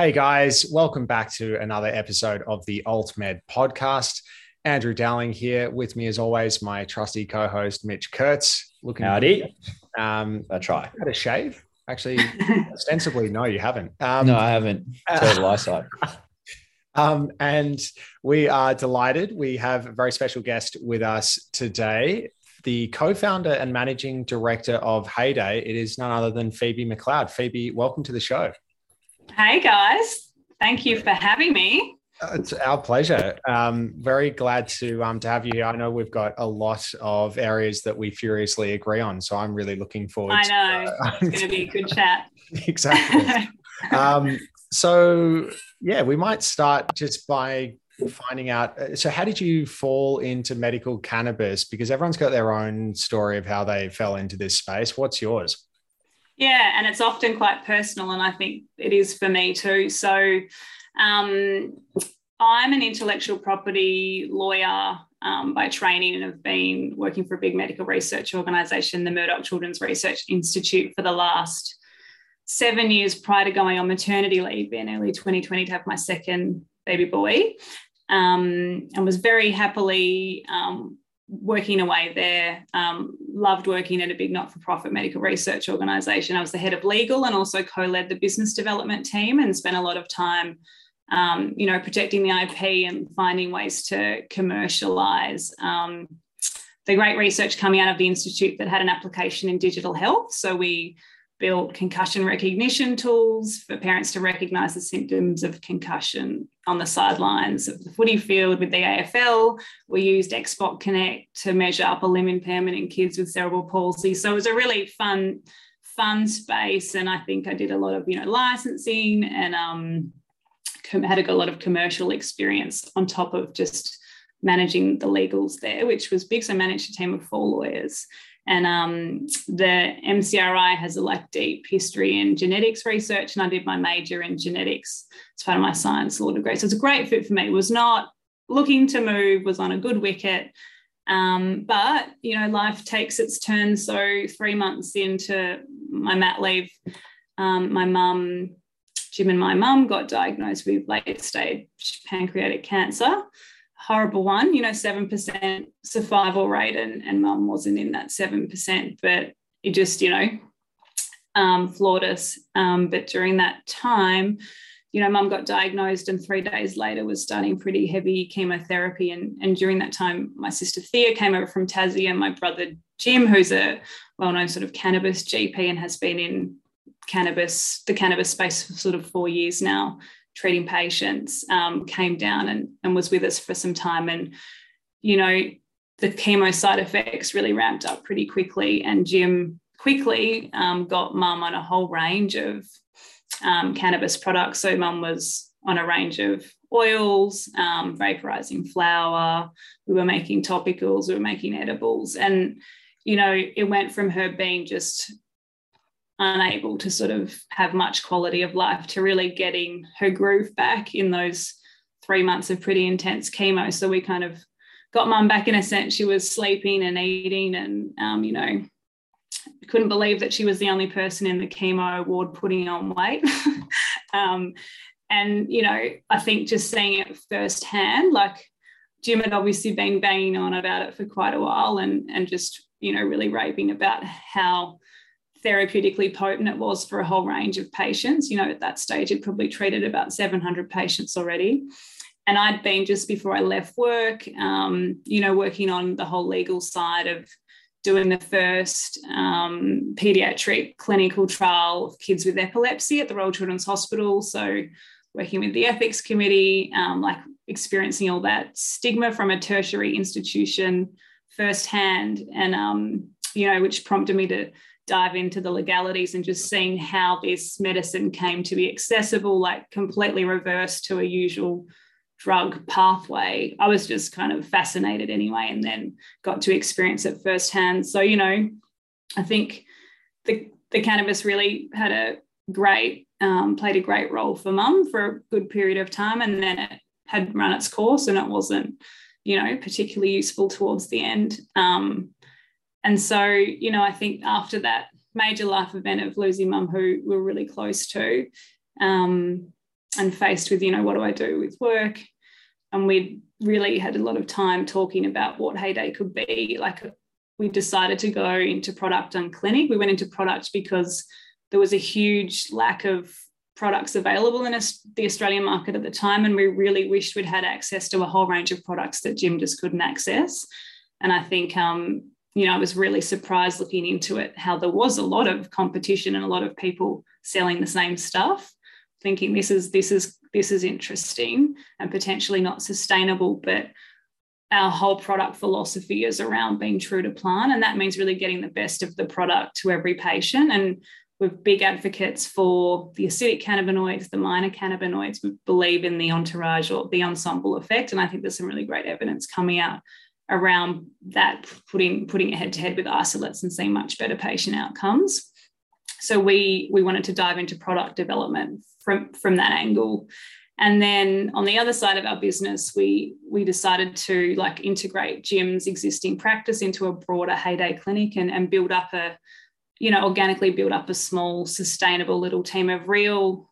Hey guys, welcome back to another episode of the AltMed podcast. Andrew Dowling here with me, as always, my trusty co-host Mitch Kurtz. Looking howdy. Um, I try. Had a shave? Actually, ostensibly, no, you haven't. Um, no, I haven't. Total eyesight. Um, and we are delighted. We have a very special guest with us today, the co-founder and managing director of Heyday. It is none other than Phoebe McLeod. Phoebe, welcome to the show. Hey guys, thank you for having me. It's our pleasure. Um, very glad to um, to have you here. I know we've got a lot of areas that we furiously agree on, so I'm really looking forward. I know to, uh, it's going to be a good chat. exactly. um, so yeah, we might start just by finding out. Uh, so, how did you fall into medical cannabis? Because everyone's got their own story of how they fell into this space. What's yours? Yeah, and it's often quite personal, and I think it is for me too. So, um, I'm an intellectual property lawyer um, by training and have been working for a big medical research organisation, the Murdoch Children's Research Institute, for the last seven years prior to going on maternity leave in early 2020 to have my second baby boy. Um, and was very happily um, working away there. Um, loved working at a big not for profit medical research organisation. I was the head of legal and also co led the business development team and spent a lot of time. Um, you know, protecting the IP and finding ways to commercialize um, the great research coming out of the institute that had an application in digital health. So we built concussion recognition tools for parents to recognize the symptoms of concussion on the sidelines of the footy field with the AFL. We used Xbox Kinect to measure upper limb impairment in kids with cerebral palsy. So it was a really fun, fun space. And I think I did a lot of, you know, licensing and um, had a lot of commercial experience on top of just managing the legals there, which was big. So I managed a team of four lawyers. And um, the MCRI has a like deep history in genetics research, and I did my major in genetics as part of my science law degree. So it's a great fit for me. Was not looking to move, was on a good wicket. Um, but you know, life takes its turn. So three months into my mat leave, um, my mum, Jim, and my mum got diagnosed with late stage pancreatic cancer horrible one, you know, 7% survival rate, and, and mum wasn't in that 7%, but it just, you know, um, floored us. Um, but during that time, you know, mum got diagnosed and three days later was starting pretty heavy chemotherapy. And, and during that time, my sister Thea came over from Tassie and my brother Jim, who's a well known sort of cannabis GP and has been in cannabis, the cannabis space for sort of four years now, treating patients, um, came down and, and was with us for some time. And, you know, the chemo side effects really ramped up pretty quickly. And Jim quickly um, got mum on a whole range of um, cannabis products. So mum was on a range of oils, um, vaporizing flower. We were making topicals, we were making edibles. And, you know, it went from her being just unable to sort of have much quality of life to really getting her groove back in those three months of pretty intense chemo. So we kind of got mum back in a sense. She was sleeping and eating, and um, you know, couldn't believe that she was the only person in the chemo ward putting on weight. um, and you know, I think just seeing it firsthand, like Jim had obviously been banging on about it for quite a while, and and just you know, really raving about how therapeutically potent it was for a whole range of patients. You know, at that stage, it probably treated about 700 patients already. And I'd been just before I left work, um, you know, working on the whole legal side of doing the first um, pediatric clinical trial of kids with epilepsy at the Royal Children's Hospital. So, working with the ethics committee, um, like experiencing all that stigma from a tertiary institution firsthand, and um, you know, which prompted me to dive into the legalities and just seeing how this medicine came to be accessible, like completely reversed to a usual drug pathway. I was just kind of fascinated anyway, and then got to experience it firsthand. So, you know, I think the, the cannabis really had a great, um, played a great role for mum for a good period of time. And then it had run its course and it wasn't, you know, particularly useful towards the end. Um, and so, you know, I think after that major life event of losing mum, who we we're really close to, um, and faced with, you know, what do I do with work? And we really had a lot of time talking about what Heyday could be. Like we decided to go into product and clinic. We went into product because there was a huge lack of products available in the Australian market at the time. And we really wished we'd had access to a whole range of products that Jim just couldn't access. And I think, um, you know, I was really surprised looking into it how there was a lot of competition and a lot of people selling the same stuff, thinking this is this is this is interesting and potentially not sustainable, but our whole product philosophy is around being true to plan. And that means really getting the best of the product to every patient. And we're big advocates for the acidic cannabinoids, the minor cannabinoids. We believe in the entourage or the ensemble effect. And I think there's some really great evidence coming out around that, putting, putting it head to head with isolates and seeing much better patient outcomes. So we, we wanted to dive into product development from, from that angle. And then on the other side of our business, we we decided to like integrate Jim's existing practice into a broader heyday clinic and, and build up a you know, organically build up a small, sustainable little team of real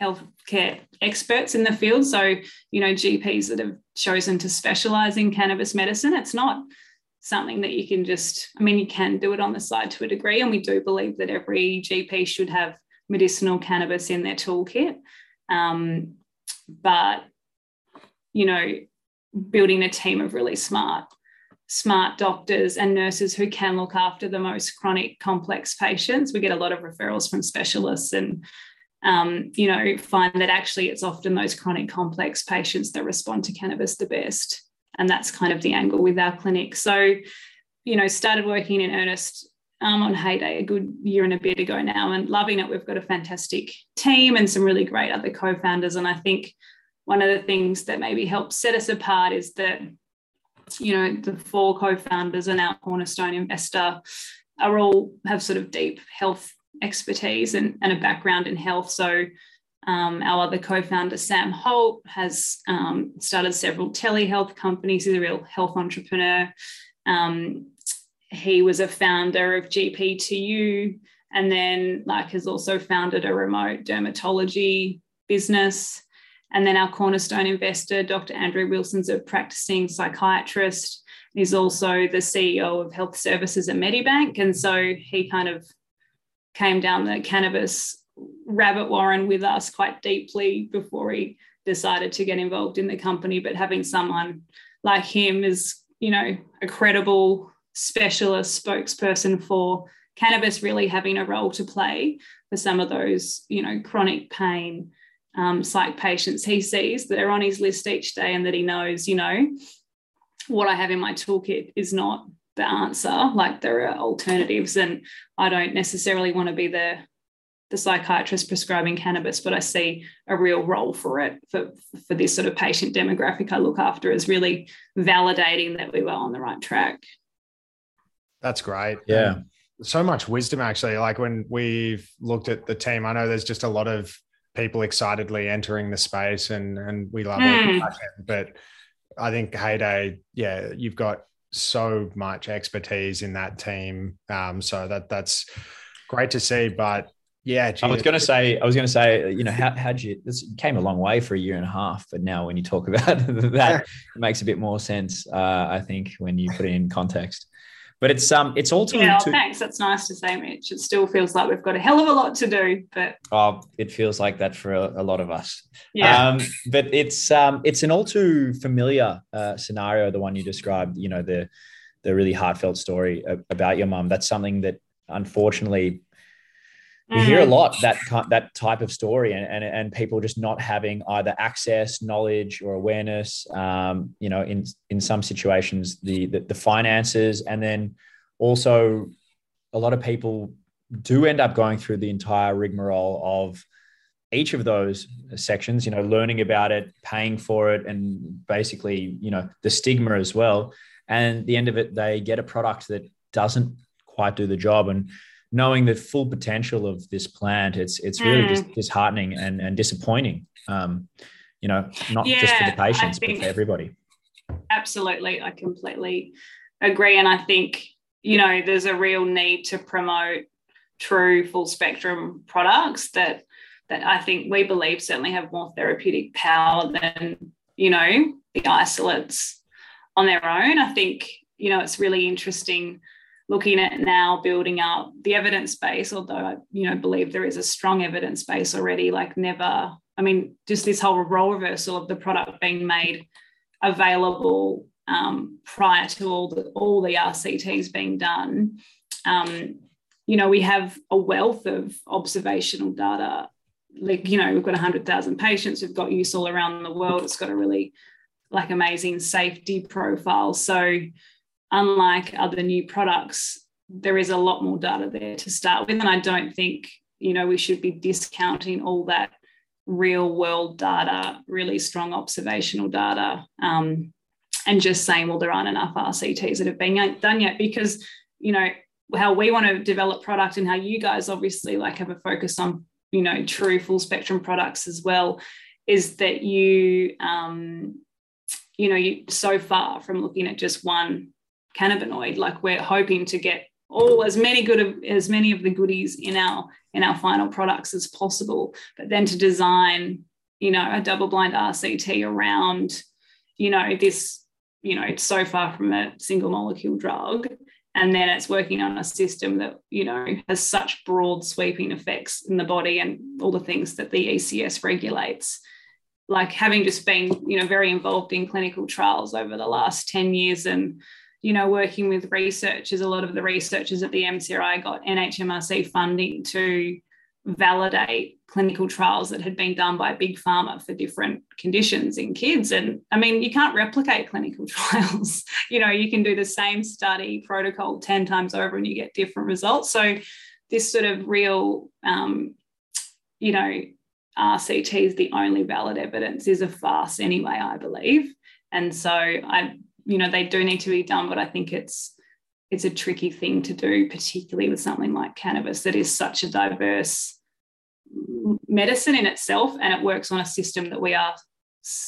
healthcare experts in the field. So, you know, GPs that have chosen to specialize in cannabis medicine. It's not something that you can just, I mean, you can do it on the side to a degree. And we do believe that every GP should have medicinal cannabis in their toolkit. Um, but, you know, building a team of really smart smart doctors and nurses who can look after the most chronic complex patients we get a lot of referrals from specialists and um, you know find that actually it's often those chronic complex patients that respond to cannabis the best. And that's kind of the angle with our clinic. So you know started working in earnest um, on heyday a good year and a bit ago now and loving it. We've got a fantastic team and some really great other co-founders. And i think one of the things that maybe helps set us apart is that you know, the four co-founders and our cornerstone investor are all have sort of deep health expertise and, and a background in health. So um, our other co-founder, Sam Holt, has um, started several telehealth companies. He's a real health entrepreneur. Um, he was a founder of GP2U and then like has also founded a remote dermatology business. And then our cornerstone investor, Dr. Andrew Wilson's a practicing psychiatrist. He's also the CEO of health services at Medibank. And so he kind of came down the cannabis rabbit warren with us quite deeply before he decided to get involved in the company. But having someone like him is, you know, a credible specialist spokesperson for cannabis really having a role to play for some of those, you know, chronic pain, um, psych patients he sees that are on his list each day and that he knows, you know, what I have in my toolkit is not the answer. Like there are alternatives, and I don't necessarily want to be the the psychiatrist prescribing cannabis, but I see a real role for it for, for this sort of patient demographic I look after is really validating that we were on the right track. That's great. Yeah. so much wisdom actually. Like when we've looked at the team, I know there's just a lot of people excitedly entering the space and and we love mm. it. But I think Heyday, yeah, you've got so much expertise in that team. Um, so that that's great to see. But yeah, geez. I was going to say, I was going to say, you know, how how'd you? This came a long way for a year and a half, but now when you talk about that, it makes a bit more sense. Uh, I think when you put it in context. But it's um it's all to yeah. thanks. That's nice to say, Mitch. It still feels like we've got a hell of a lot to do, but oh, it feels like that for a, a lot of us. Yeah. Um, but it's um it's an all too familiar uh, scenario, the one you described. You know the the really heartfelt story about your mum. That's something that unfortunately we hear a mm. lot that that type of story and, and and people just not having either access knowledge or awareness um, you know in in some situations the, the, the finances. And then also a lot of people do end up going through the entire rigmarole of each of those sections you know learning about it paying for it and basically you know the stigma as well. And the end of it they get a product that doesn't quite do the job. And knowing the full potential of this plant, it's it's really mm. dis- disheartening and and disappointing. Um, you know, not yeah, just for the patients, but for everybody. Absolutely, I completely agree, and I think you know there's a real need to promote true full spectrum products that that I think we believe certainly have more therapeutic power than, you know, the isolates on their own. I think, you know, it's really interesting looking at now building up the evidence base, although I, you know, believe there is a strong evidence base already, like never, I mean, just this whole role reversal of the product being made available um, prior to all the all the RCTs being done. Um, you know, we have a wealth of observational data. Like, you know, we've got 100,000 patients, we've got use all around the world. It's got a really like amazing safety profile. So, unlike other new products, there is a lot more data there to start with. And I don't think, you know, we should be discounting all that real world data, really strong observational data, um, and just saying, well, there aren't enough RCTs that have been done yet because, you know, how we want to develop product and how you guys obviously like have a focus on, you know, true full spectrum products as well, is that you, um, you know, you so far from looking at just one cannabinoid, like we're hoping to get all as many good of, as many of the goodies in our in our final products as possible. But then to design you know a double blind rct around you know this you know it's so far from a single molecule drug and then it's working on a system that you know has such broad sweeping effects in the body and all the things that the ecs regulates. Like having just been you know very involved in clinical trials over the last 10 years and you know, working with researchers, a lot of the researchers at the MCRI got NHMRC funding to validate clinical trials that had been done by big pharma for different conditions in kids. And i mean you can't replicate clinical trials. You know you can do the same study protocol 10 times over and you get different results. So this sort of real um, you know rct is the only valid evidence is a farce anyway i believe. And so i you know they do need to be done but i think it's it's a tricky thing to do particularly with something like cannabis that is such a diverse medicine in itself and it works on a system that we are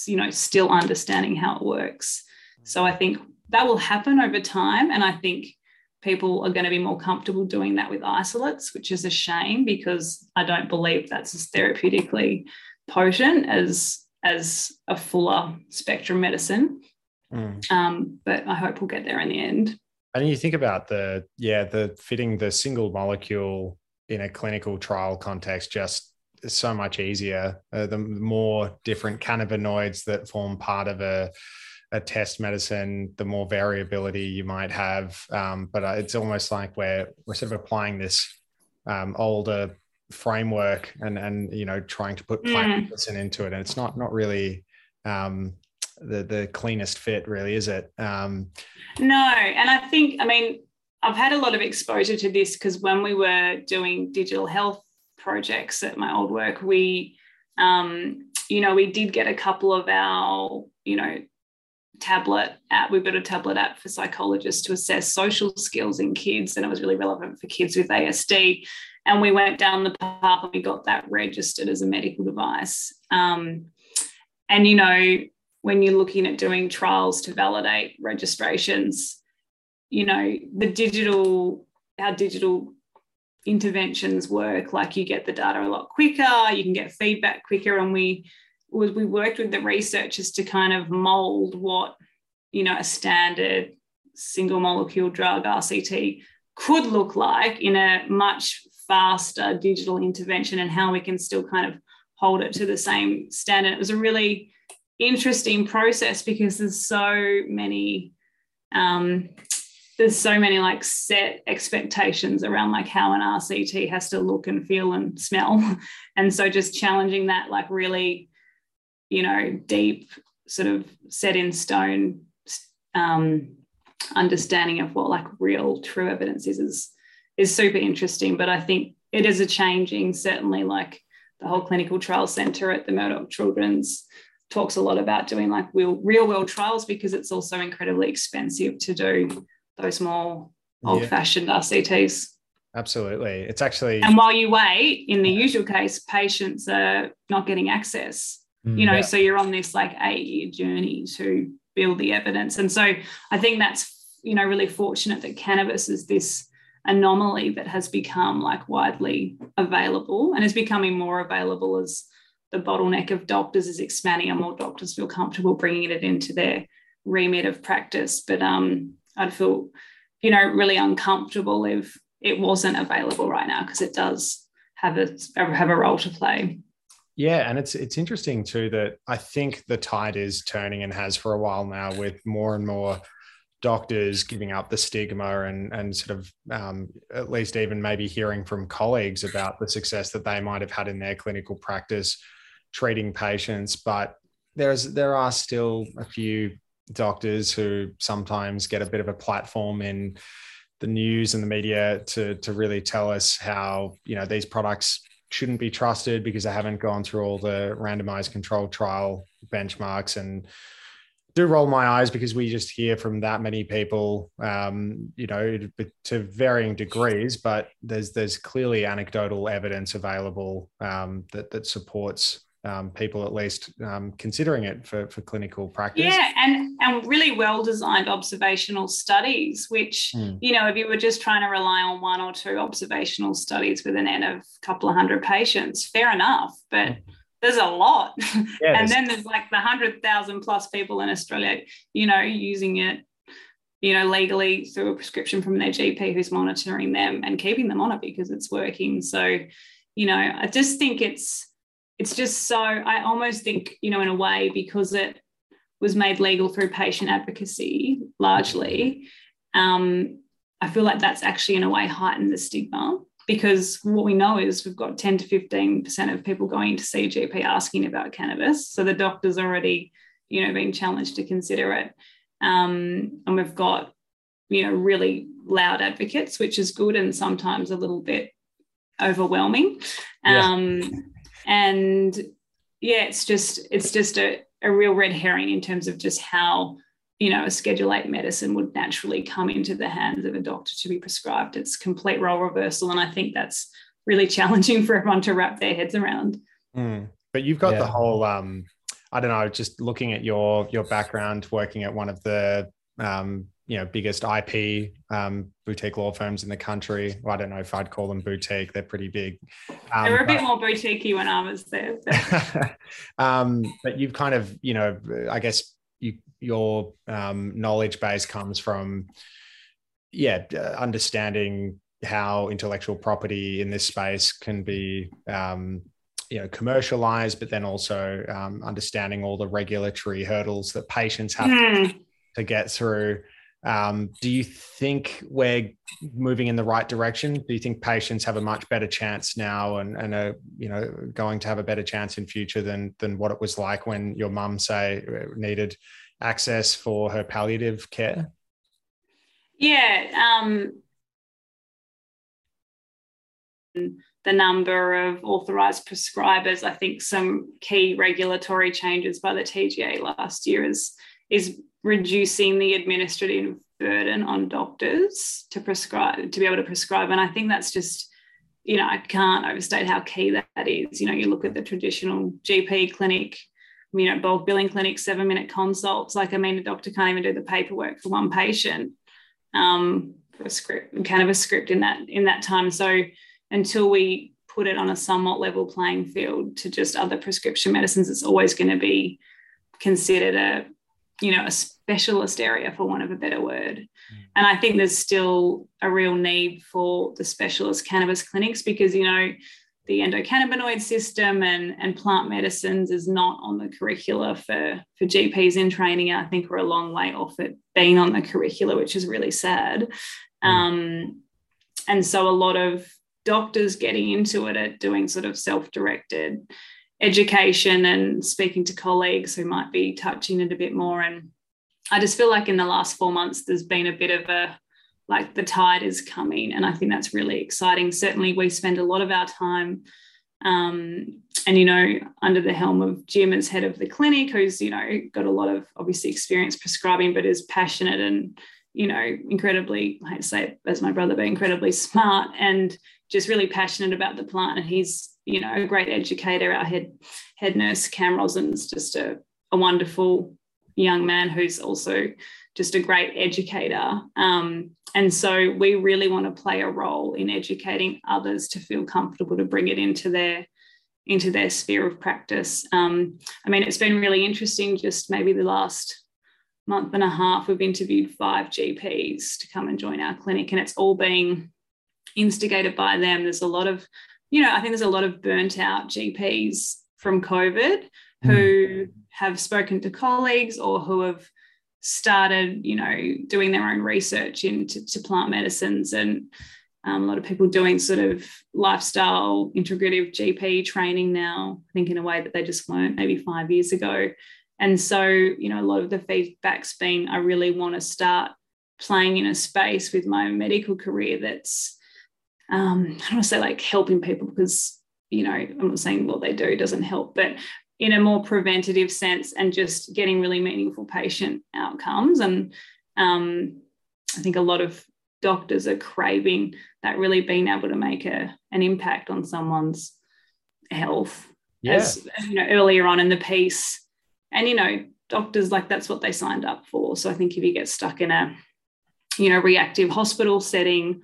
you know still understanding how it works. So i think that will happen over time and i think people are going to be more comfortable doing that with isolates which is a shame because i don't believe that's as therapeutically potent as as a fuller spectrum medicine Mm. Um, but I hope we'll get there in the end. And you think about the yeah the fitting the single molecule in a clinical trial context just so much easier. Uh, the more different cannabinoids that form part of a a test medicine, the more variability you might have. Um, but uh, it's almost like we're we're sort of applying this um, older framework and and you know trying to put plant mm. medicine into it, and it's not not really um, the the cleanest fit, really, is it? Um, no, and I think I mean I've had a lot of exposure to this because when we were doing digital health projects at my old work, we um, you know we did get a couple of our you know tablet app. We built a tablet app for psychologists to assess social skills in kids, and it was really relevant for kids with ASD. And we went down the path and we got that registered as a medical device. Um, and you know, when you're looking at doing trials to validate registrations, you know, the digital, how digital interventions work, like you get the data a lot quicker, you can get feedback quicker. And we was we worked with the researchers to kind of mold what, you know, a standard single molecule drug RCT could look like in a much faster digital intervention and how we can still kind of hold it to the same standard. It was a really interesting process because there's so many um, there's so many like set expectations around like how an RCT has to look and feel and smell. And so just challenging that like really, you know, deep sort of set in stone um, understanding of what like real true evidence is is is super interesting. But I think it is a changing, certainly like the whole clinical trial center at the Murdoch Children's talks a lot about doing like real, real world trials because it's also incredibly expensive to do those more old fashioned yeah. RCTs. Absolutely. It's actually. And while you wait, in the usual case, patients are not getting access, you know, yeah. so you're on this like eight year journey to build the evidence. And so I think that's, you know, really fortunate that cannabis is this anomaly that has become like widely available and is becoming more available as the bottleneck of doctors is expanding and more doctors feel comfortable bringing it into their remit of practice. But um, I'd feel, you know, really uncomfortable if it wasn't available right now because it does have a have a role to play. Yeah, and it's it's interesting too that I think the tide is turning and has for a while now with more and more doctors giving up the stigma and and sort of um, at least even maybe hearing from colleagues about the success that they might have had in their clinical practice treating patients but there's there are still a few doctors who sometimes get a bit of a platform in the news and the media to to really tell us how you know these products shouldn't be trusted because they haven't gone through all the randomized controlled trial benchmarks and do roll my eyes because we just hear from that many people um, you know to varying degrees but there's there's clearly anecdotal evidence available um, that that supports um, people at least um, considering it for, for clinical practice. Yeah, and and really well designed observational studies, which mm. you know if you were just trying to rely on one or two observational studies with an n of a couple of hundred patients, fair enough, but. Mm. There's a lot, yeah, and then there's like the hundred thousand plus people in Australia, you know, using it you know, legally through a prescription from their GP who's monitoring them and keeping them on it because it's working. So, you know, I just think it's it's just so I almost think, you know, in a way, because it was made legal through patient advocacy largely, um, I feel like that's actually in a way heightened the stigma because what we know is we've got 10 to 15% of people going to see a GP asking about cannabis. So the doctor's already, you know, being challenged to consider it. Um, and we've got, you know, really loud advocates, which is good and sometimes a little bit overwhelming. Um, yeah and yeah it's just it's just a, a real red herring in terms of just how you know a schedule 8 medicine would naturally come into the hands of a doctor to be prescribed it's complete role reversal and i think that's really challenging for everyone to wrap their heads around mm. but you've got yeah. the whole um i don't know just looking at your your background working at one of the um you know biggest IP um, boutique law firms in the country. Well, I don't know if I'd call them boutique; they're pretty big. Um, they were a bit more boutiquey when I was there. But. um, but you've kind of, you know, I guess you, your um, knowledge base comes from, yeah, understanding how intellectual property in this space can be. Um, you know, commercialized, but then also um, understanding all the regulatory hurdles that patients have mm. to get through. Um, do you think we're moving in the right direction? Do you think patients have a much better chance now and, and are, you know, going to have a better chance in future than, than what it was like when your mum, say, needed access for her palliative care? Yeah. Um, the number of authorised prescribers, I think some key regulatory changes by the TGA last year is, is reducing the administrative burden on doctors to prescribe to be able to prescribe. And i think that's just you know i can't overstate how key that is. You know you look at the traditional gp clinic you know bulk billing clinic seven minute consults. Like i mean a doctor can't even do the paperwork for one patient um, for a script kind of a script in that in that time. So until we put it on a somewhat level playing field to just other prescription medicines it's always going to be considered a you know a specialist area for want of a better word mm. and i think there's still a real need for the specialist cannabis clinics because you know the endocannabinoid system and, and plant medicines is not on the curricula for, for GPs in training. I think we're a long way off it being on the curricula, which is really sad. Mm. Um, and so a lot of doctors getting into it are doing sort of self directed education and speaking to colleagues who might be touching it a bit more. And I just feel like in the last four months, there's been a bit of a like the tide is coming. And I think that's really exciting. Certainly, we spend a lot of our time. Um, and you know, under the helm of Jim as head of the clinic, who's you know got a lot of obviously experience prescribing, but is passionate and you know incredibly, I hate to say it as my brother, but incredibly smart and just really passionate about the plant. And he's you know, a great educator. Our head head nurse Cam Rosin's just a, a wonderful young man who's also just a great educator. Um, and so we really want to play a role in educating others to feel comfortable to bring it into their into their sphere of practice. Um, I mean, it's been really interesting. Just maybe the last month and a half, we've interviewed five GPs to come and join our clinic, and it's all being instigated by them. There's a lot of, you know, I think there's a lot of burnt out GPs from COVID who mm. have spoken to colleagues or who have started, you know, doing their own research into plant medicines and um, a lot of people doing sort of lifestyle integrative GP training now, I think in a way that they just weren't maybe five years ago. And so, you know, a lot of the feedback's been I really want to start playing in a space with my medical career that's, um, I don't want to say like helping people because, you know, I'm not saying what they do doesn't help, but in a more preventative sense and just getting really meaningful patient outcomes. And um, I think a lot of doctors are craving that really being able to make a, an impact on someone's health. Yeah. As you know, earlier on in the piece. And you know, doctors like that's what they signed up for. So I think if you get stuck in a, you know, reactive hospital setting,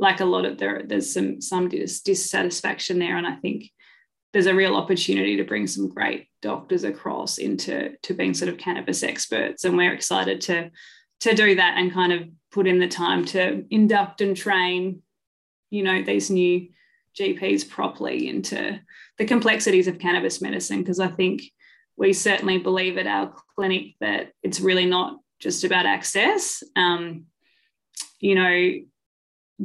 like a lot of there, there's some some dis- dissatisfaction there. And I think there's a real opportunity to bring some great doctors across into to being sort of cannabis experts. And we're excited to to do that and kind of put in the time to induct and train, you know, these new GPs properly into the complexities of cannabis medicine. Because I think we certainly believe at our clinic that it's really not just about access. Um, you know,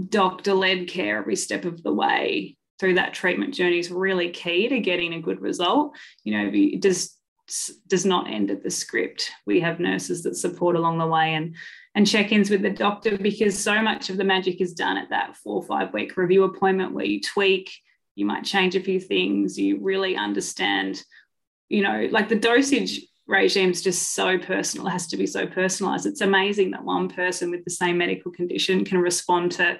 doctor led care every step of the way through that treatment journey is really key to getting a good result. You know, it does does not end at the script. We have nurses that support along the way and and check-ins with the doctor because so much of the magic is done at that four or five week review appointment where you tweak, you might change a few things, you really understand, you know, like the dosage regime is just so personal, it has to be so personalized. It's amazing that one person with the same medical condition can respond to,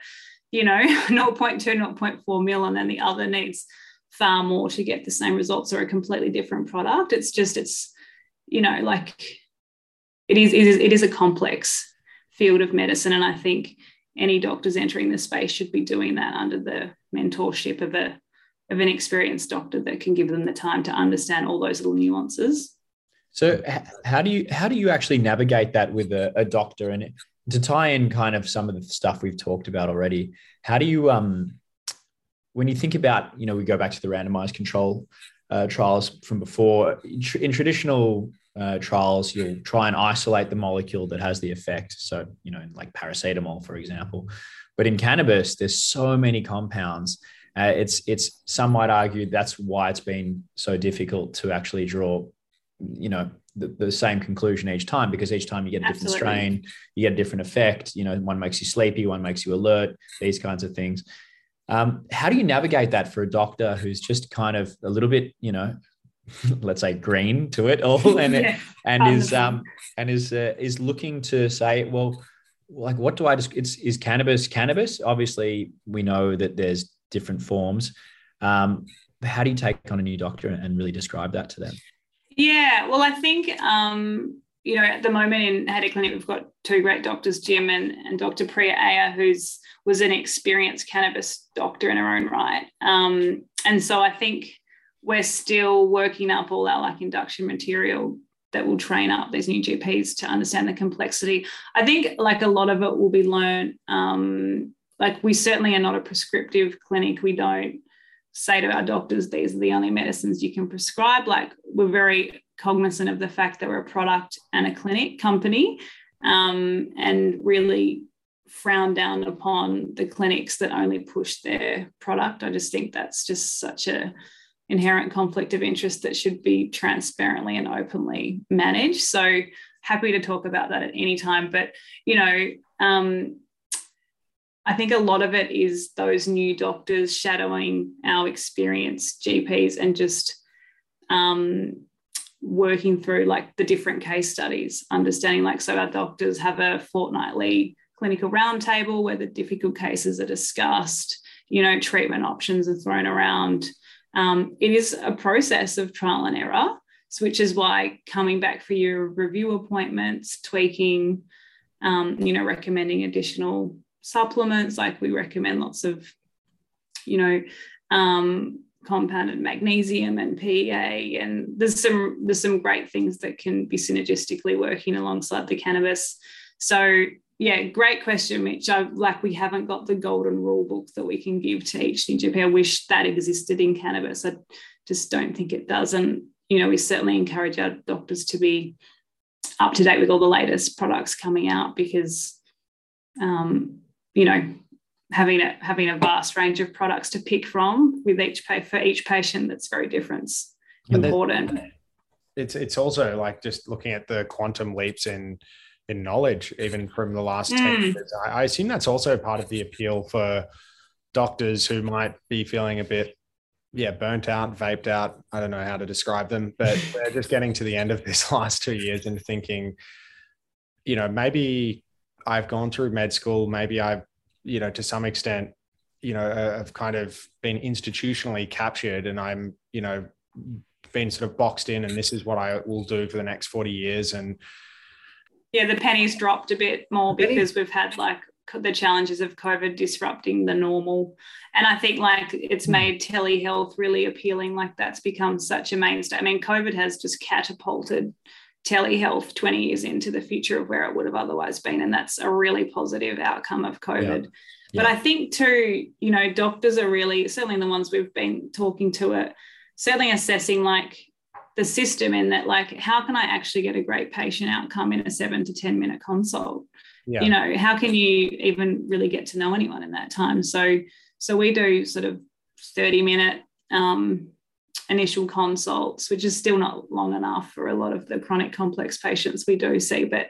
you know, 0.2, 0.4 mil, and then the other needs far more to get the same results or a completely different product. It's just, it's, you know, like it is, it is, it is a complex field of medicine. And I think any doctors entering the space should be doing that under the mentorship of a of an experienced doctor that can give them the time to understand all those little nuances. So how do you how do you actually navigate that with a, a doctor and to tie in kind of some of the stuff we've talked about already? How do you um when you think about you know we go back to the randomized control uh, trials from before in traditional uh, trials, you'll try and isolate the molecule that has the effect. So, you know, like paracetamol, for example. But in cannabis, there's so many compounds. Uh, it's it's some might argue that's why it's been so difficult to actually draw, you know, the, the same conclusion each time because each time you get a different Absolutely. strain, you get a different effect. You know, one makes you sleepy, one makes you alert. These kinds of things. Um, how do you navigate that for a doctor who's just kind of a little bit, you know, let's say green to it all and yeah, and is um and is uh, is looking to say well like what do i just it's is cannabis cannabis obviously we know that there's different forms um how do you take on a new doctor and really describe that to them yeah well i think um you know at the moment in Heyday Clinic we've got two great doctors Jim and, and Dr Priya Ayer who's was an experienced cannabis doctor in her own right um and so I think we're still working up all our like induction material that will train up these new GPs to understand the complexity. I think like a lot of it will be learned. Um, like we certainly are not a prescriptive clinic. We don't say to our doctors, these are the only medicines you can prescribe. Like we're very cognizant of the fact that we're a product and a clinic company um, and really frown down upon the clinics that only push their product. I just think that's just such a inherent conflict of interest that should be transparently and openly managed. So happy to talk about that at any time. But you know, um, I think a lot of it is those new doctors shadowing our experienced GPs and just um, working through like the different case studies, understanding like so our doctors have a fortnightly clinical roundtable where the difficult cases are discussed. You know, treatment options are thrown around um, it is a process of trial and error, which is why coming back for your review appointments, tweaking, um, you know, recommending additional supplements. Like we recommend lots of, you know, um, compounded magnesium and PEA, and there's some there's some great things that can be synergistically working alongside the cannabis. So yeah, great question, Mitch. I, like we haven't got the golden rule book that we can give to each new GP. I wish that existed in cannabis. I just don't think it does. And you know, we certainly encourage our doctors to be up to date with all the latest products coming out because, um, you know, having a having a vast range of products to pick from with each pay for each patient that's very different. Important. It's it's also like just looking at the quantum leaps in in knowledge, even from the last mm. 10 years. I, I assume that's also part of the appeal for doctors who might be feeling a bit yeah, burnt out, vaped out. I don't know how to describe them, but they're just getting to the end of this last two years and thinking, you know, maybe I've gone through med school, maybe I've, you know, to some extent, you know, uh, have kind of been institutionally captured and I'm, you know, been sort of boxed in and this is what I will do for the next 40 years. And yeah, the pennies dropped a bit more because we've had like the challenges of COVID disrupting the normal. And I think like it's hmm. made telehealth really appealing. Like that's become such a mainstay. I mean, COVID has just catapulted telehealth 20 years into the future of where it would have otherwise been. And that's a really positive outcome of COVID. Yeah. Yeah. But I think too, you know, doctors are really, certainly the ones we've been talking to it, certainly assessing like the system in that like how can i actually get a great patient outcome in a seven to ten minute consult yeah. you know how can you even really get to know anyone in that time so so we do sort of 30 minute um, initial consults which is still not long enough for a lot of the chronic complex patients we do see but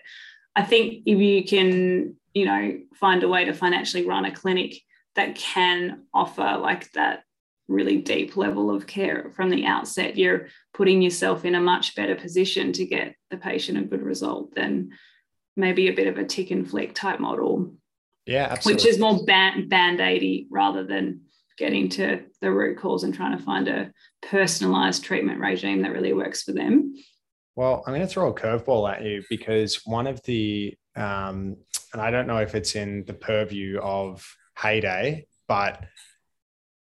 i think if you can you know find a way to financially run a clinic that can offer like that really deep level of care from the outset you're putting yourself in a much better position to get the patient a good result than maybe a bit of a tick and flick type model. Yeah, absolutely. Which is more band aidy rather than getting to the root cause and trying to find a personalized treatment regime that really works for them. Well, I'm going to throw a curveball at you because one of the, um, and I don't know if it's in the purview of Heyday, but in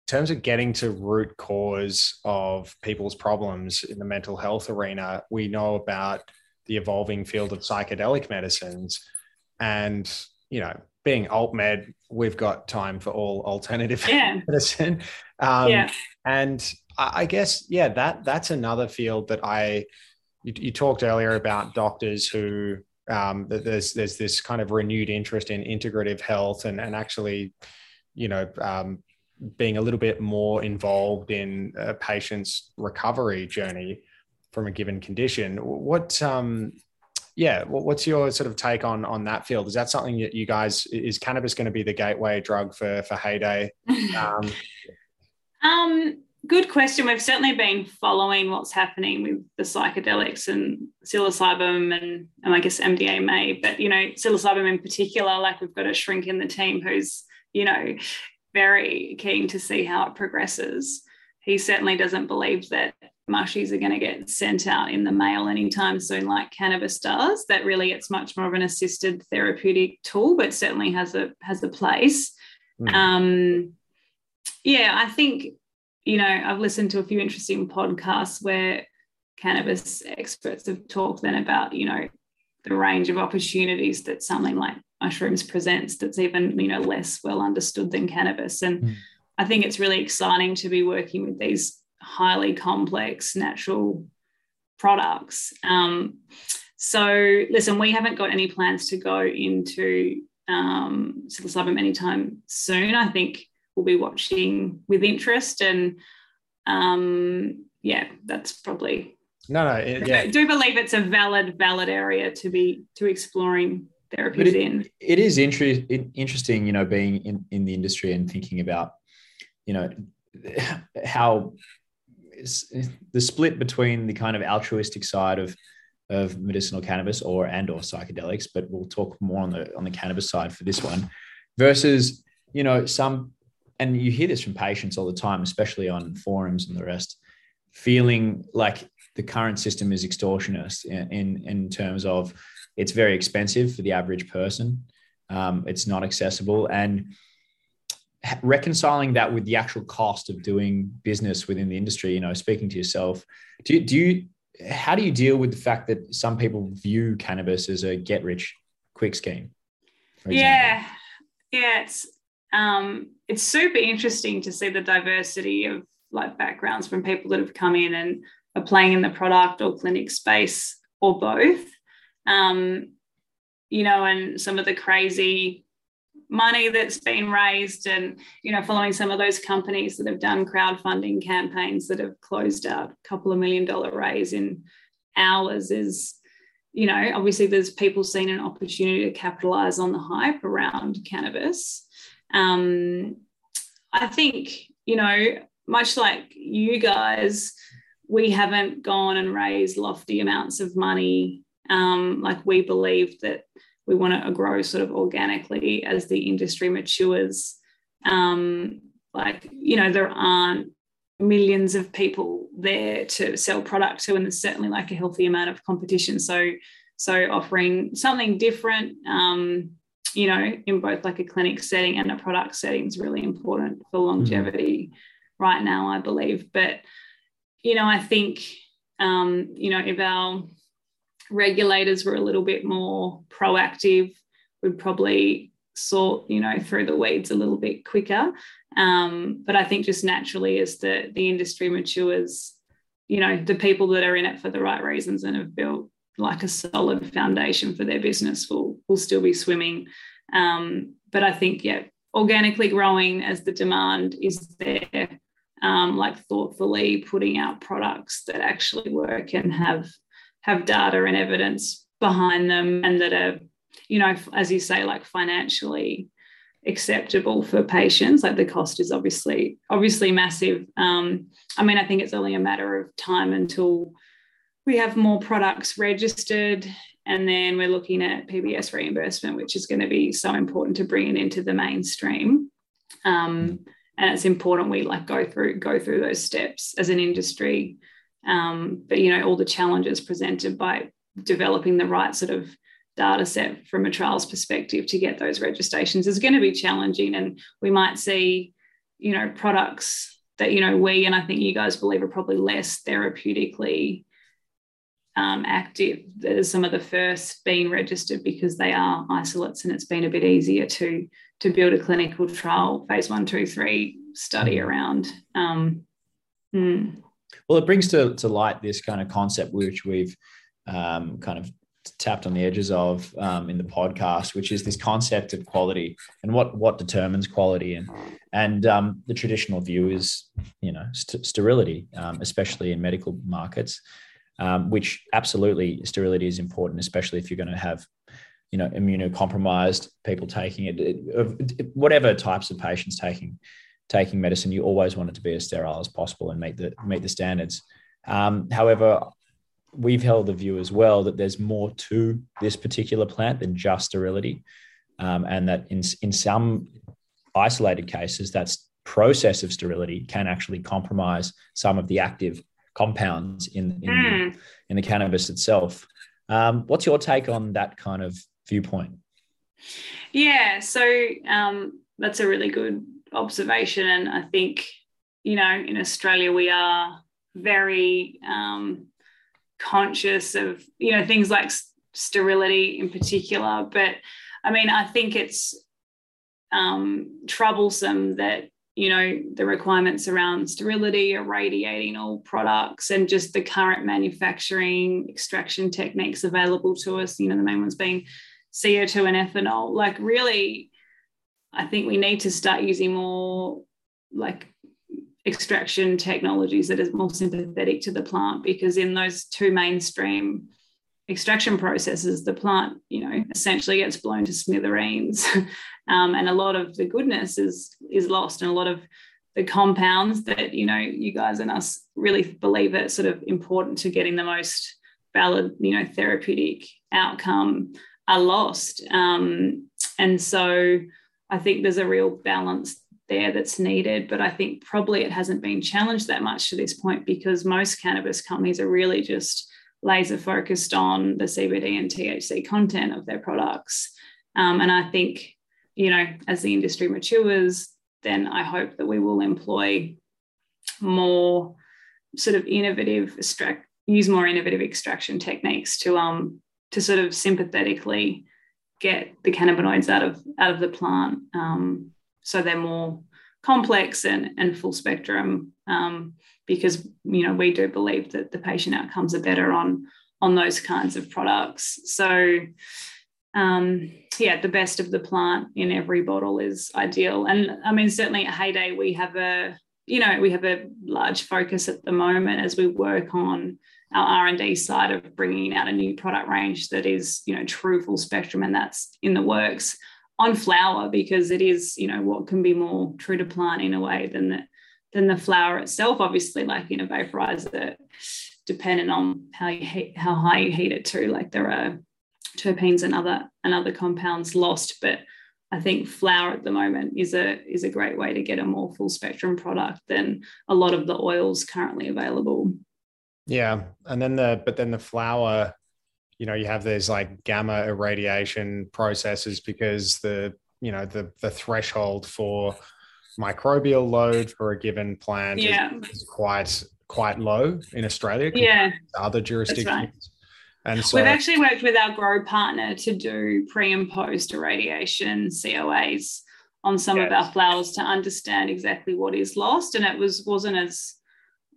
terms of getting to root cause of people's problems in the mental health arena, we know about the evolving field of psychedelic medicines. And, you know, being alt med, we've got time for all alternative yeah. medicine. Um, yeah. And I guess, yeah, that that's another field that I, you, you talked earlier about doctors who um, there's there's this kind of renewed interest in integrative health and and actually, you know, um, being a little bit more involved in a patient's recovery journey from a given condition. What, um, yeah, what's your sort of take on on that field? Is that something that you guys is cannabis going to be the gateway drug for for Heyday? Um, um, good question. We've certainly been following what's happening with the psychedelics and psilocybin and, and I guess MDMA, but you know, psilocybin in particular, like we've got a shrink in the team who's, you know, very keen to see how it progresses. He certainly doesn't believe that mushies are going to get sent out in the mail anytime soon, like cannabis does. That really it's much more of an assisted therapeutic tool, but certainly has a has a place. Mm. Um, yeah, I think you know I've listened to a few interesting podcasts where cannabis experts have talked then about you know the range of opportunities that something like mushrooms presents that's even you know less well understood than cannabis and mm. i think it's really exciting to be working with these highly complex natural products. Um, so, listen, we haven't got any plans to go into um, psilocybin anytime soon. I think we'll be watching with interest, and um, yeah, that's probably no, no. It, yeah. I do believe it's a valid, valid area to be to exploring therapies it, in. It is inter- interesting, you know, being in in the industry and thinking about, you know, how the split between the kind of altruistic side of of medicinal cannabis or and or psychedelics, but we'll talk more on the on the cannabis side for this one, versus you know some, and you hear this from patients all the time, especially on forums and the rest, feeling like the current system is extortionist in in, in terms of it's very expensive for the average person. Um, it's not accessible, and reconciling that with the actual cost of doing business within the industry. You know, speaking to yourself, do do you how do you deal with the fact that some people view cannabis as a get rich quick scheme? Yeah, yeah, it's um, it's super interesting to see the diversity of like backgrounds from people that have come in and are playing in the product or clinic space or both. Um, you know, and some of the crazy money that's been raised and you know following some of those companies that have done crowdfunding campaigns that have closed out a couple of million dollar raise in hours is you know obviously there's people seeing an opportunity to capitalize on the hype around cannabis. Um, i think you know much like you guys we haven't gone and raised lofty amounts of money. Um, like we believe that we want to grow sort of organically as the industry matures. Um, like, you know, there aren't millions of people there to sell product to, and there's certainly like a healthy amount of competition. So, so offering something different, um, you know, in both like a clinic setting and a product setting is really important for longevity mm-hmm. right now, I believe. But, you know, I think, um, you know, if our regulators were a little bit more proactive, would probably sort, you know, through the weeds a little bit quicker. Um, but I think just naturally as the the industry matures, you know, the people that are in it for the right reasons and have built like a solid foundation for their business will will still be swimming. Um, but I think, yeah, organically growing as the demand is there, um, like thoughtfully putting out products that actually work and have have data and evidence behind them and that are, you know, as you say, like financially acceptable for patients. Like the cost is obviously obviously massive. Um, I mean, I think it's only a matter of time until we have more products registered and then we're looking at PBS reimbursement, which is going to be so important to bring it into the mainstream. Um, and it's important we like go through go through those steps as an industry um, but you know, all the challenges presented by developing the right sort of data set from a trials perspective to get those registrations is going to be challenging. And we might see, you know, products that, you know, we and I think you guys believe are probably less therapeutically um, active. There's some of the first being registered because they are isolates and it's been a bit easier to to build a clinical trial phase one, two, three study mm. around. Um, hmm. Well, it brings to, to light this kind of concept which we've um, kind of tapped on the edges of um, in the podcast, which is this concept of quality and what what determines quality. And and um, the traditional view is, you know, st- sterility, um, especially in medical markets, um, which absolutely sterility is important, especially if you're going to have, you know, immunocompromised people taking it, it, whatever types of patients taking taking medicine, you always want it to be as sterile as possible and meet the meet the standards. Um, however, we've held the view as well that there's more to this particular plant than just sterility, um, and that in in some isolated cases, that process of sterility can actually compromise some of the active compounds in in, mm. the, in the cannabis itself. Um, what's your take on that kind of viewpoint? Yeah, so um, that's a really good observation. And I think, you know, in Australia, we are very um, conscious of, you know, things like sterility in particular. But I mean, I think it's um, troublesome that you know the requirements around sterility are radiating all products and just the current manufacturing extraction techniques available to us you know the main ones being co2 and ethanol like really I think we need to start using more like extraction technologies that is more sympathetic to the plant because in those two mainstream extraction processes the plant you know essentially gets blown to smithereens. Um, and a lot of the goodness is is lost and a lot of the compounds that you know you guys and us really believe are sort of important to getting the most valid you know therapeutic outcome are lost. Um, and so I think there's a real balance there that's needed, but I think probably it hasn't been challenged that much to this point because most cannabis companies are really just laser focused on the CBD and THC content of their products. Um, and I think, you know, as the industry matures, then I hope that we will employ more sort of innovative extract use more innovative extraction techniques to um to sort of sympathetically get the cannabinoids out of out of the plant. Um, so they're more complex and, and full spectrum um, because you know we do believe that the patient outcomes are better on on those kinds of products. So um, yeah the best of the plant in every bottle is ideal. And i mean certainly at heyday we have a you know we have a large focus at the moment as we work on our r&d side of bringing out a new product range that is you know true full spectrum and that's in the works on flower because it is you know what can be more true to plant in a way than the than the flower itself obviously like in a vaporizer depending on how you heat, how high you heat it to like there are terpenes and other and other compounds lost but I think flower at the moment is a is a great way to get a more full spectrum product than a lot of the oils currently available. Yeah, and then the but then the flower, you know, you have these like gamma irradiation processes because the you know the the threshold for microbial load for a given plant yeah. is, is quite quite low in Australia. Yeah, other jurisdictions. And so we've actually worked with our grow partner to do pre and post irradiation COAs on some yes. of our flowers to understand exactly what is lost. And it was wasn't as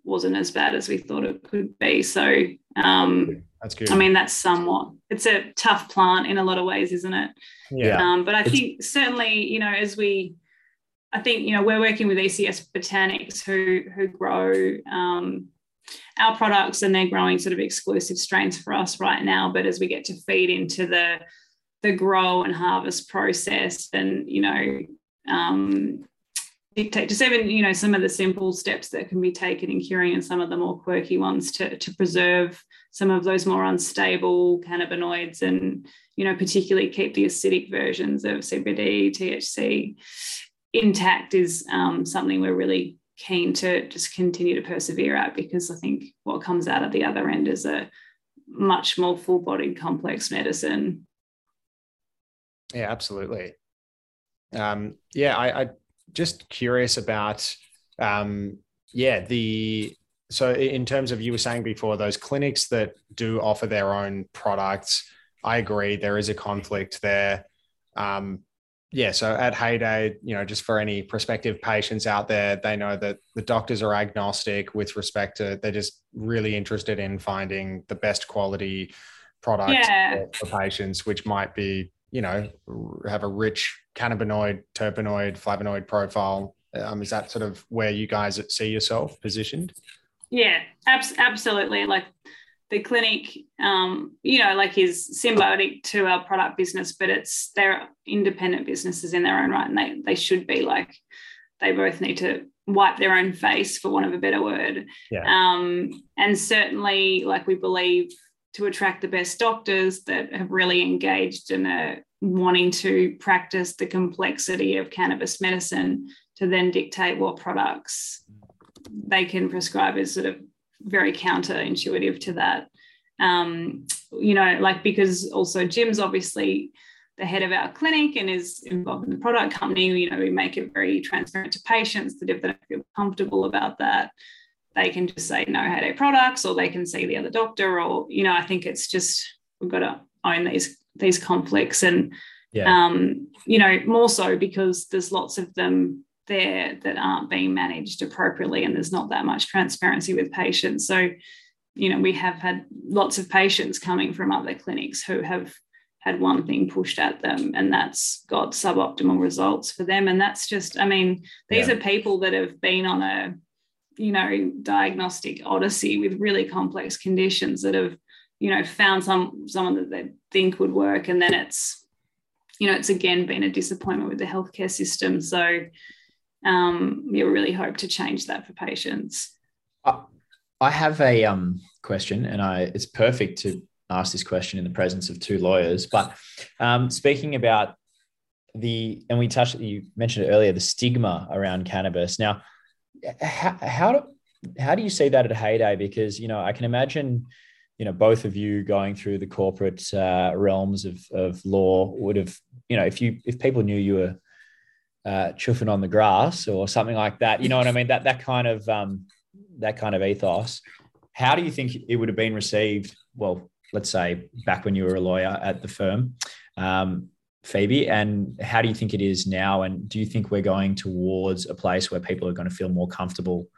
wasn't as bad as we thought it could be. So um that's good. I mean, that's somewhat it's a tough plant in a lot of ways, isn't it? Yeah. Um, but I it's, think certainly, you know, as we I think, you know, we're working with ECS Botanics who who grow um, our products and they're growing sort of exclusive strains for us right now. But as we get to feed into the the grow and harvest process and you know um, dictate just even you know some of the simple steps that can be taken in curing and some of the more quirky ones to, to preserve some of those more unstable cannabinoids and you know particularly keep the acidic versions of cbd thc intact is um, something we're really keen to just continue to persevere at because I think what comes out at the other end is a much more full bodied complex medicine. Yeah, absolutely. Um, yeah, I, I just curious about um, yeah the so in terms of you were saying before those clinics that do offer their own products i agree there is a conflict there um, yeah, so at Heyday, you know, just for any prospective patients out there, they know that the doctors are agnostic with respect to they're just really interested in finding the best quality product yeah. for, for patients, which might be, you know, have a rich cannabinoid, terpenoid, flavonoid profile. Um, is that sort of where you guys see yourself positioned? Yeah, abs- absolutely. Like the clinic, um, you know, like is symbiotic to our product business, but it's they're independent businesses in their own right, and they they should be like they both need to wipe their own face, for want of a better word. Yeah. Um, and certainly, like we believe to attract the best doctors that have really engaged and are wanting to practice the complexity of cannabis medicine to then dictate what products they can prescribe is sort of very counterintuitive to that. Um, you know, like because also Jim's obviously the head of our clinic and is involved in the product company. You know, we make it very transparent to patients that if they feel comfortable about that, they can just say no Heyday products or they can see the other doctor or, you know, I think it's just we've got to own these these conflicts and yeah. um, you know, more so because there's lots of them there that aren't being managed appropriately and there's not that much transparency with patients so you know we have had lots of patients coming from other clinics who have had one thing pushed at them and that's got suboptimal results for them and that's just i mean these yeah. are people that have been on a you know diagnostic odyssey with really complex conditions that have you know found some someone that they think would work and then it's you know it's again been a disappointment with the healthcare system so um, we really hope to change that for patients. I have a um, question, and I it's perfect to ask this question in the presence of two lawyers. But um, speaking about the, and we touched, you mentioned it earlier, the stigma around cannabis. Now, how, how do how do you see that at Heyday? Because you know, I can imagine you know, both of you going through the corporate uh, realms of, of law would have, you know, if you if people knew you were uh, chuffing on the grass or something like that, you know what I mean? That that kind of um, that kind of ethos. How do you think it would have been received? Well, let's say back when you were a lawyer at the firm, um, Phoebe, and how do you think it is now? And do you think we're going towards a place where people are going to feel more comfortable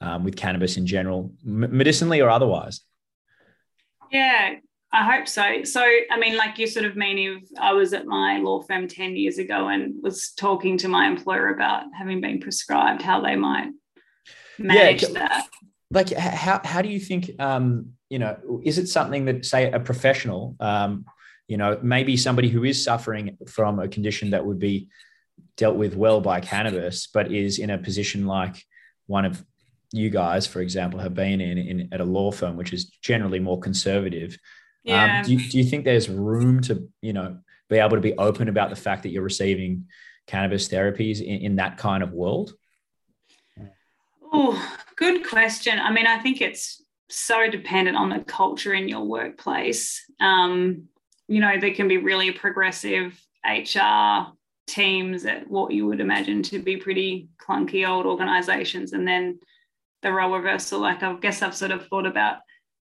um, with cannabis in general, medicinally or otherwise? Yeah, I hope so. So, I mean, like you sort of mean if I was at my law firm 10 years ago and was talking to my employer about having been prescribed, how they might manage yeah, that. Like, how, how do you think, um, you know, is it something that, say, a professional, um, you know, maybe somebody who is suffering from a condition that would be dealt with well by cannabis, but is in a position like one of you guys, for example, have been in, in at a law firm, which is generally more conservative. Um, yeah. Um, do, you, do you think there's room to, you know, be able to be open about the fact that you're receiving cannabis therapies in, in that kind of world? Oh, good question. I mean, I think it's so dependent on the culture in your workplace. Um, you know, there can be really progressive HR teams at what you would imagine to be pretty clunky old organizations. And then the role reversal, like I guess I've sort of thought about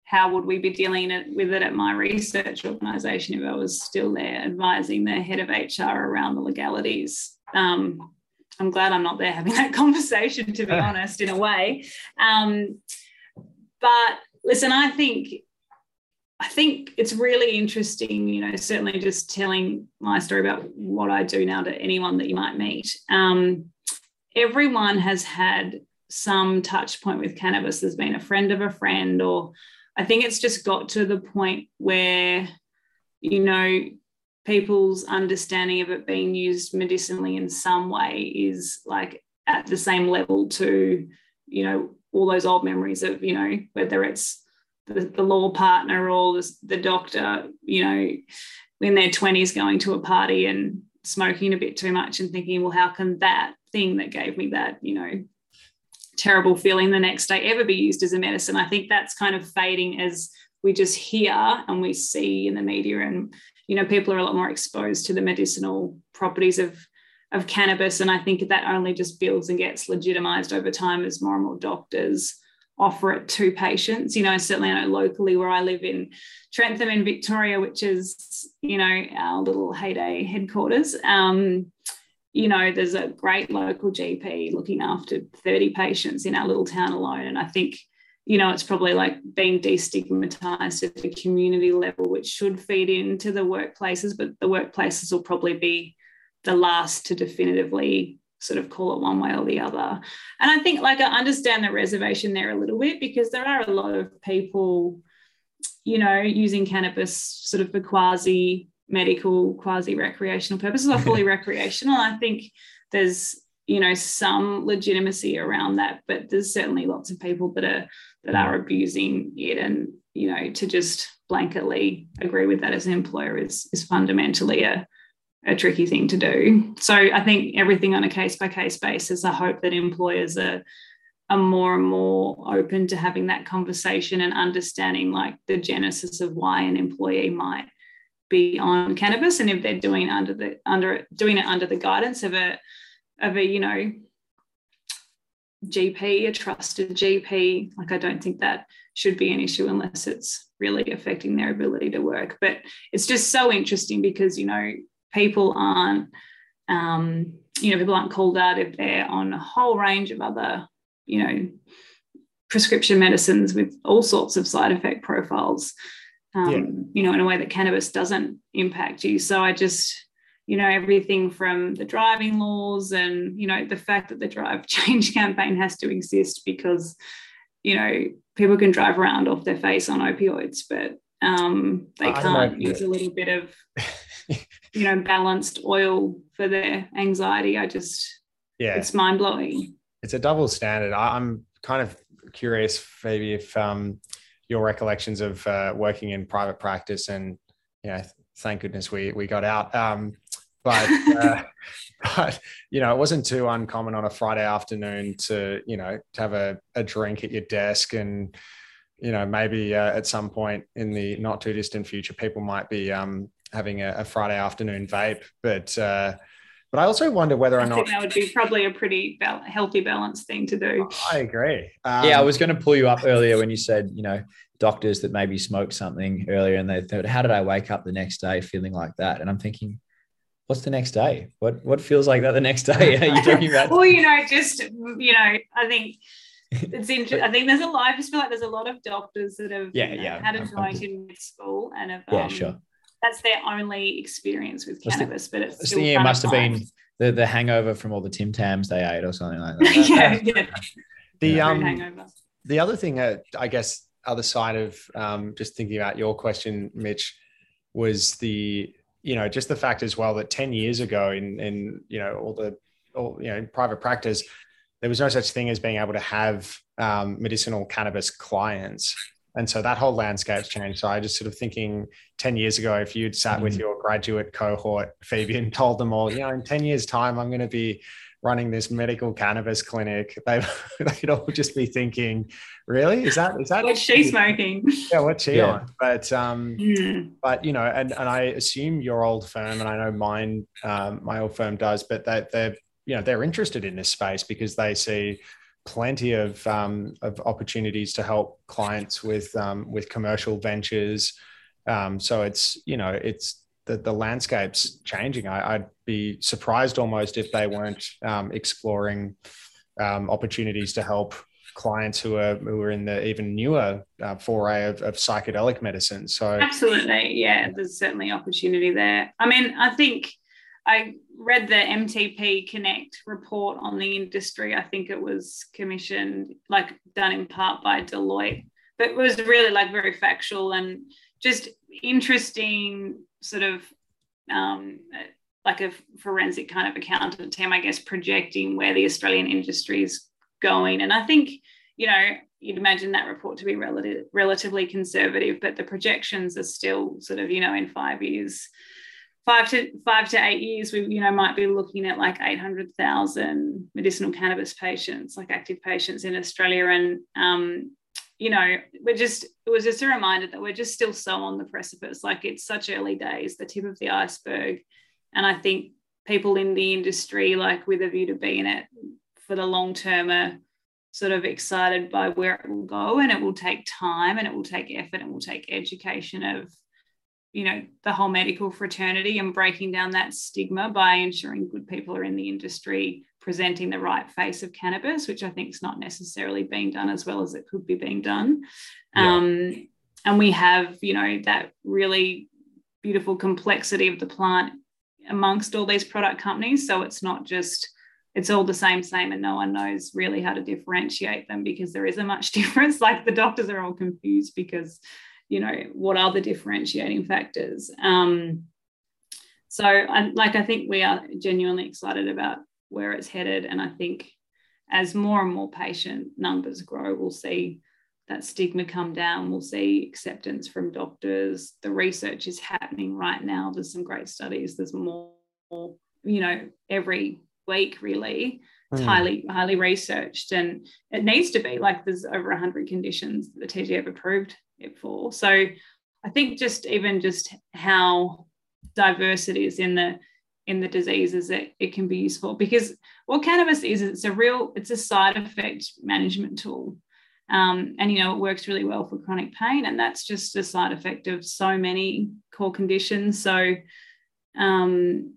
how would we be dealing with it at my research organization if I was still there advising the head of HR around the legalities. Um, I'm glad I'm not there having that conversation, to be honest, in a way. Um, but listen, I think I think it's really interesting, you know, certainly just telling my story about what I do now to anyone that you might meet. Um, everyone has had some touch point with cannabis. There's been a friend of a friend, or I think it's just got to the point where, you know, people's understanding of it being used medicinally in some way is like at the same level to, you know, all those old memories of, you know, whether it's the, the law partner or the, the doctor, you know, in their 20s going to a party and smoking a bit too much and thinking, well, how can that thing that gave me that, you know, terrible feeling the next day ever be used as a medicine? I think that's kind of fading as we just hear and we see in the media and you know people are a lot more exposed to the medicinal properties of of cannabis and i think that only just builds and gets legitimized over time as more and more doctors offer it to patients. You know, certainly I know locally where I live in Trentham in Victoria, which is, you know, our little heyday headquarters. Um, you know, there's a great local GP looking after 30 patients in our little town alone. And I think, you know, it's probably like being destigmatized at the community level, which should feed into the workplaces, but the workplaces will probably be the last to definitively sort of call it one way or the other. And I think like I understand the reservation there a little bit because there are a lot of people, you know, using cannabis sort of for quasi medical, quasi recreational purposes or fully recreational. I think there's you know some legitimacy around that, but there's certainly lots of people that are that are abusing it and you know to just blanketly agree with that as an employer is is fundamentally a a tricky thing to do. So I think everything on a case by case basis, I hope that employers are are more and more open to having that conversation and understanding like the genesis of why an employee might be on cannabis and if they're doing under the under doing it under the guidance of a of a you know GP, a trusted GP, like I don't think that should be an issue unless it's really affecting their ability to work. But it's just so interesting because you know people aren't, um, you know, people aren't called out if they're on a whole range of other, you know, prescription medicines with all sorts of side effect profiles, um, yeah. you know, in a way that cannabis doesn't impact you. So I just, you know, everything from the driving laws and, you know, the fact that the drive change campaign has to exist because, you know, people can drive around off their face on opioids, but um, they can't use a little bit of you know balanced oil for their anxiety. I just yeah. it's mind-blowing. It's a double standard. I'm kind of curious maybe if um, your recollections of uh, working in private practice and you know thank goodness we we got out. Um, but uh, but you know it wasn't too uncommon on a friday afternoon to you know to have a, a drink at your desk and you know, maybe uh, at some point in the not too distant future, people might be um, having a, a, Friday afternoon vape. But uh, but I also wonder whether or I not that would be probably a pretty healthy, balanced thing to do. I agree. Um, yeah, I was going to pull you up earlier when you said, you know, doctors that maybe smoked something earlier and they thought, how did I wake up the next day feeling like that? And I'm thinking, what's the next day? What what feels like that the next day? Are you talking about? well, you know, just you know, I think it's interesting. I think there's a lot. I just feel like there's a lot of doctors that have yeah, yeah, had a joint in school and have yeah, um, sure. That's their only experience with cannabis, but it's still it must have been the, the hangover from all the Tim Tams they ate or something like that. yeah, yeah. The yeah. um, hangover. the other thing, uh, I guess, other side of um, just thinking about your question, Mitch, was the you know just the fact as well that 10 years ago in in you know all the all you know in private practice there was no such thing as being able to have um, medicinal cannabis clients and so that whole landscape's changed so i just sort of thinking 10 years ago if you'd sat mm-hmm. with your graduate cohort phoebe and told them all you know in 10 years time i'm going to be running this medical cannabis clinic, they they'd all just be thinking, "Really? Is that is that what's she smoking? Yeah, what's she yeah. on?" But um, mm. but you know, and and I assume your old firm, and I know mine, um, my old firm does, but that they're you know they're interested in this space because they see plenty of um, of opportunities to help clients with um, with commercial ventures. Um, so it's you know it's the, the landscape's changing. I, would be surprised almost if they weren't um, exploring um, opportunities to help clients who are who are in the even newer uh, foray of, of psychedelic medicine. So absolutely, yeah, there's certainly opportunity there. I mean, I think I read the MTP Connect report on the industry. I think it was commissioned, like done in part by Deloitte, but it was really like very factual and just interesting sort of um, like a forensic kind of accountant team, I guess, projecting where the Australian industry is going. And I think, you know, you'd imagine that report to be relative, relatively conservative, but the projections are still sort of, you know, in five years, five to five to eight years, we, you know, might be looking at like 800,000 medicinal cannabis patients, like active patients in Australia. And um, you know, we're just, it was just a reminder that we're just still so on the precipice. Like it's such early days, the tip of the iceberg. And I think people in the industry, like with a view to be in it for the long term, are sort of excited by where it will go. And it will take time and it will take effort and it will take education of, you know, the whole medical fraternity and breaking down that stigma by ensuring good people are in the industry presenting the right face of cannabis, which I think is not necessarily being done as well as it could be being done. Yeah. Um, and we have, you know, that really beautiful complexity of the plant amongst all these product companies. So it's not just it's all the same, same, and no one knows really how to differentiate them because there is a much difference. Like the doctors are all confused because, you know, what are the differentiating factors? Um, so, I, like, I think we are genuinely excited about where it's headed. And I think as more and more patient numbers grow, we'll see that stigma come down. We'll see acceptance from doctors. The research is happening right now. There's some great studies. There's more, you know, every week really. It's mm. highly, highly researched and it needs to be like there's over 100 conditions that the TGA have approved it for. So I think just even just how diverse it is in the in the diseases that it can be useful because what cannabis is it's a real it's a side effect management tool um, and you know it works really well for chronic pain and that's just a side effect of so many core conditions so um,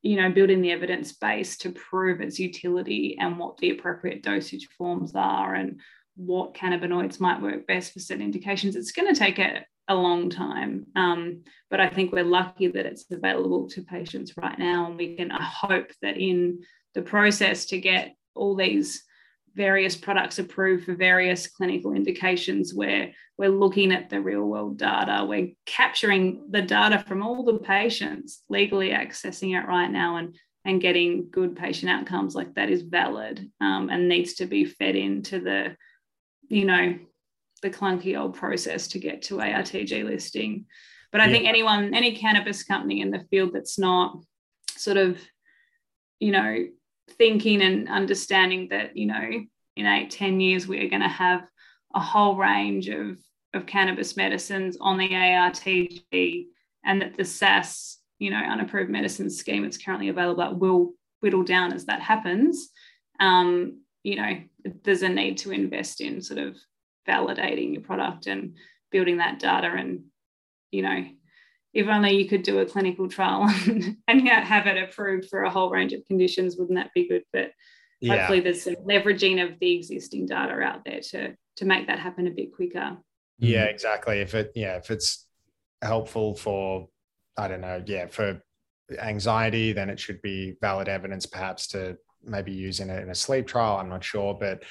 you know building the evidence base to prove its utility and what the appropriate dosage forms are and what cannabinoids might work best for certain indications it's going to take a, a long time. Um, but I think we're lucky that it's available to patients right now. And we can I hope that in the process to get all these various products approved for various clinical indications where we're looking at the real world data, we're capturing the data from all the patients, legally accessing it right now and and getting good patient outcomes like that is valid um, and needs to be fed into the you know the clunky old process to get to ARTG listing. But I yeah. think anyone, any cannabis company in the field that's not sort of, you know, thinking and understanding that, you know, in eight, ten years, we're going to have a whole range of, of cannabis medicines on the ARTG and that the SAS, you know, unapproved medicine scheme that's currently available will whittle down as that happens. Um, you know, there's a need to invest in sort of validating your product and building that data and, you know, if only you could do a clinical trial and have it approved for a whole range of conditions, wouldn't that be good? But yeah. hopefully there's some leveraging of the existing data out there to to make that happen a bit quicker. Yeah, exactly. If it yeah, if it's helpful for I don't know, yeah, for anxiety, then it should be valid evidence perhaps to maybe use in a, in a sleep trial. I'm not sure, but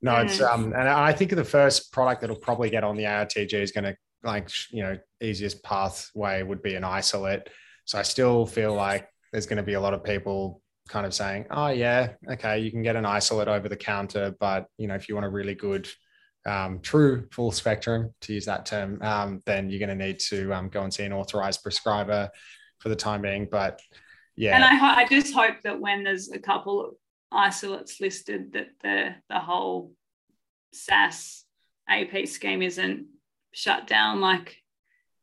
no, it's um, and I think the first product that'll probably get on the ARTG is going to like you know easiest pathway would be an isolate. So I still feel like there's going to be a lot of people kind of saying, oh yeah, okay, you can get an isolate over the counter, but you know if you want a really good um, true full spectrum, to use that term, um, then you're going to need to um, go and see an authorized prescriber for the time being. But yeah, and I, I just hope that when there's a couple of isolates listed, that the the whole SAS AP scheme isn't shut down like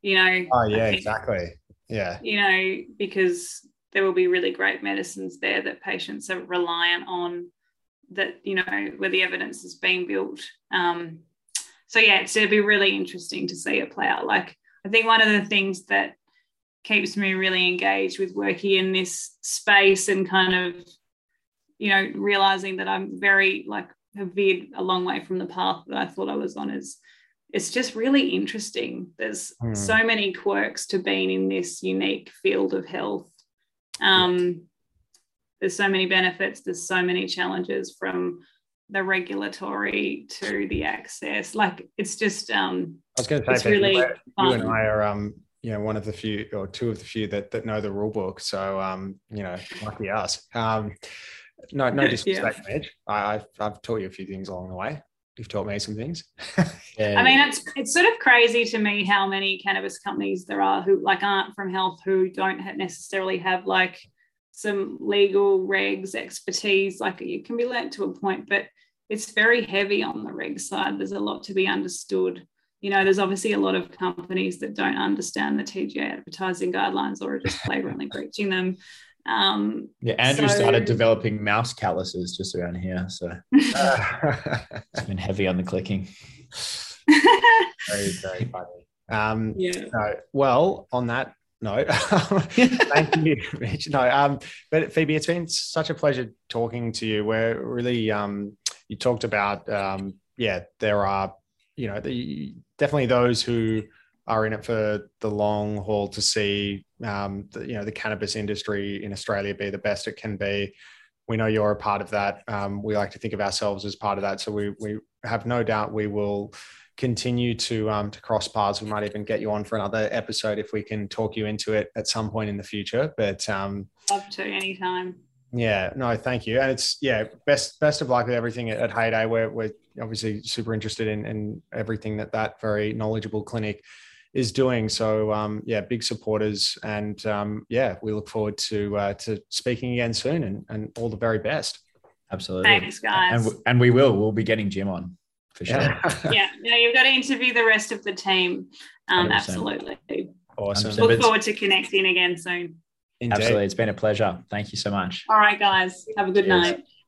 you know. Oh yeah think, exactly. Yeah. you know because there will be really great medicines there that patients are reliant on that you know where the evidence is being built. Um so yeah it's it'll be really interesting to see it play out. Like i think one of the things that keeps me really engaged with working in this space and kind of you know realizing that i'm very like have veered a long way from the path that i thought i was on is it's just really interesting. There's mm. so many quirks to being in this unique field of health. Um, there's so many benefits, there's so many challenges from the regulatory to the access. Like it's just um I was gonna say really you, you and I are um you know one of the few or two of the few that that know the rule book. So um, you know, lucky us. Um no, no disrespect, yeah. Mitch. I, I've, I've taught you a few things along the way you've taught me some things. yeah. I mean, it's it's sort of crazy to me how many cannabis companies there are who like aren't from health who don't necessarily have like some legal regs expertise. Like you can be led to a point, but it's very heavy on the reg side. There's a lot to be understood. You know, there's obviously a lot of companies that don't understand the TGA advertising guidelines or are just flagrantly breaching them. Um, yeah, Andrew so, started developing mouse calluses just around here, so it's been heavy on the clicking. very, very funny. Um, yeah. No, well, on that note, thank you, Mitch. No, um, but Phoebe, it's been such a pleasure talking to you. We're really, um, you talked about, um, yeah, there are, you know, the, definitely those who are in it for the long haul to see um, the, you know the cannabis industry in Australia be the best it can be. We know you're a part of that. Um, we like to think of ourselves as part of that, so we we have no doubt we will continue to um, to cross paths. We might even get you on for another episode if we can talk you into it at some point in the future. But um, love to anytime. Yeah, no, thank you. And it's yeah, best best of luck with everything at, at Heyday. We're we're obviously super interested in, in everything that that very knowledgeable clinic is doing. So um, yeah, big supporters, and um, yeah, we look forward to uh, to speaking again soon, and, and all the very best. Absolutely. Thanks, guys. And, and we will. We'll be getting Jim on for sure. yeah, yeah. You've got to interview the rest of the team. Um, absolutely. Awesome. Look forward to connecting again soon. Indeed. Absolutely. It's been a pleasure. Thank you so much. All right, guys. Have a good Cheers. night.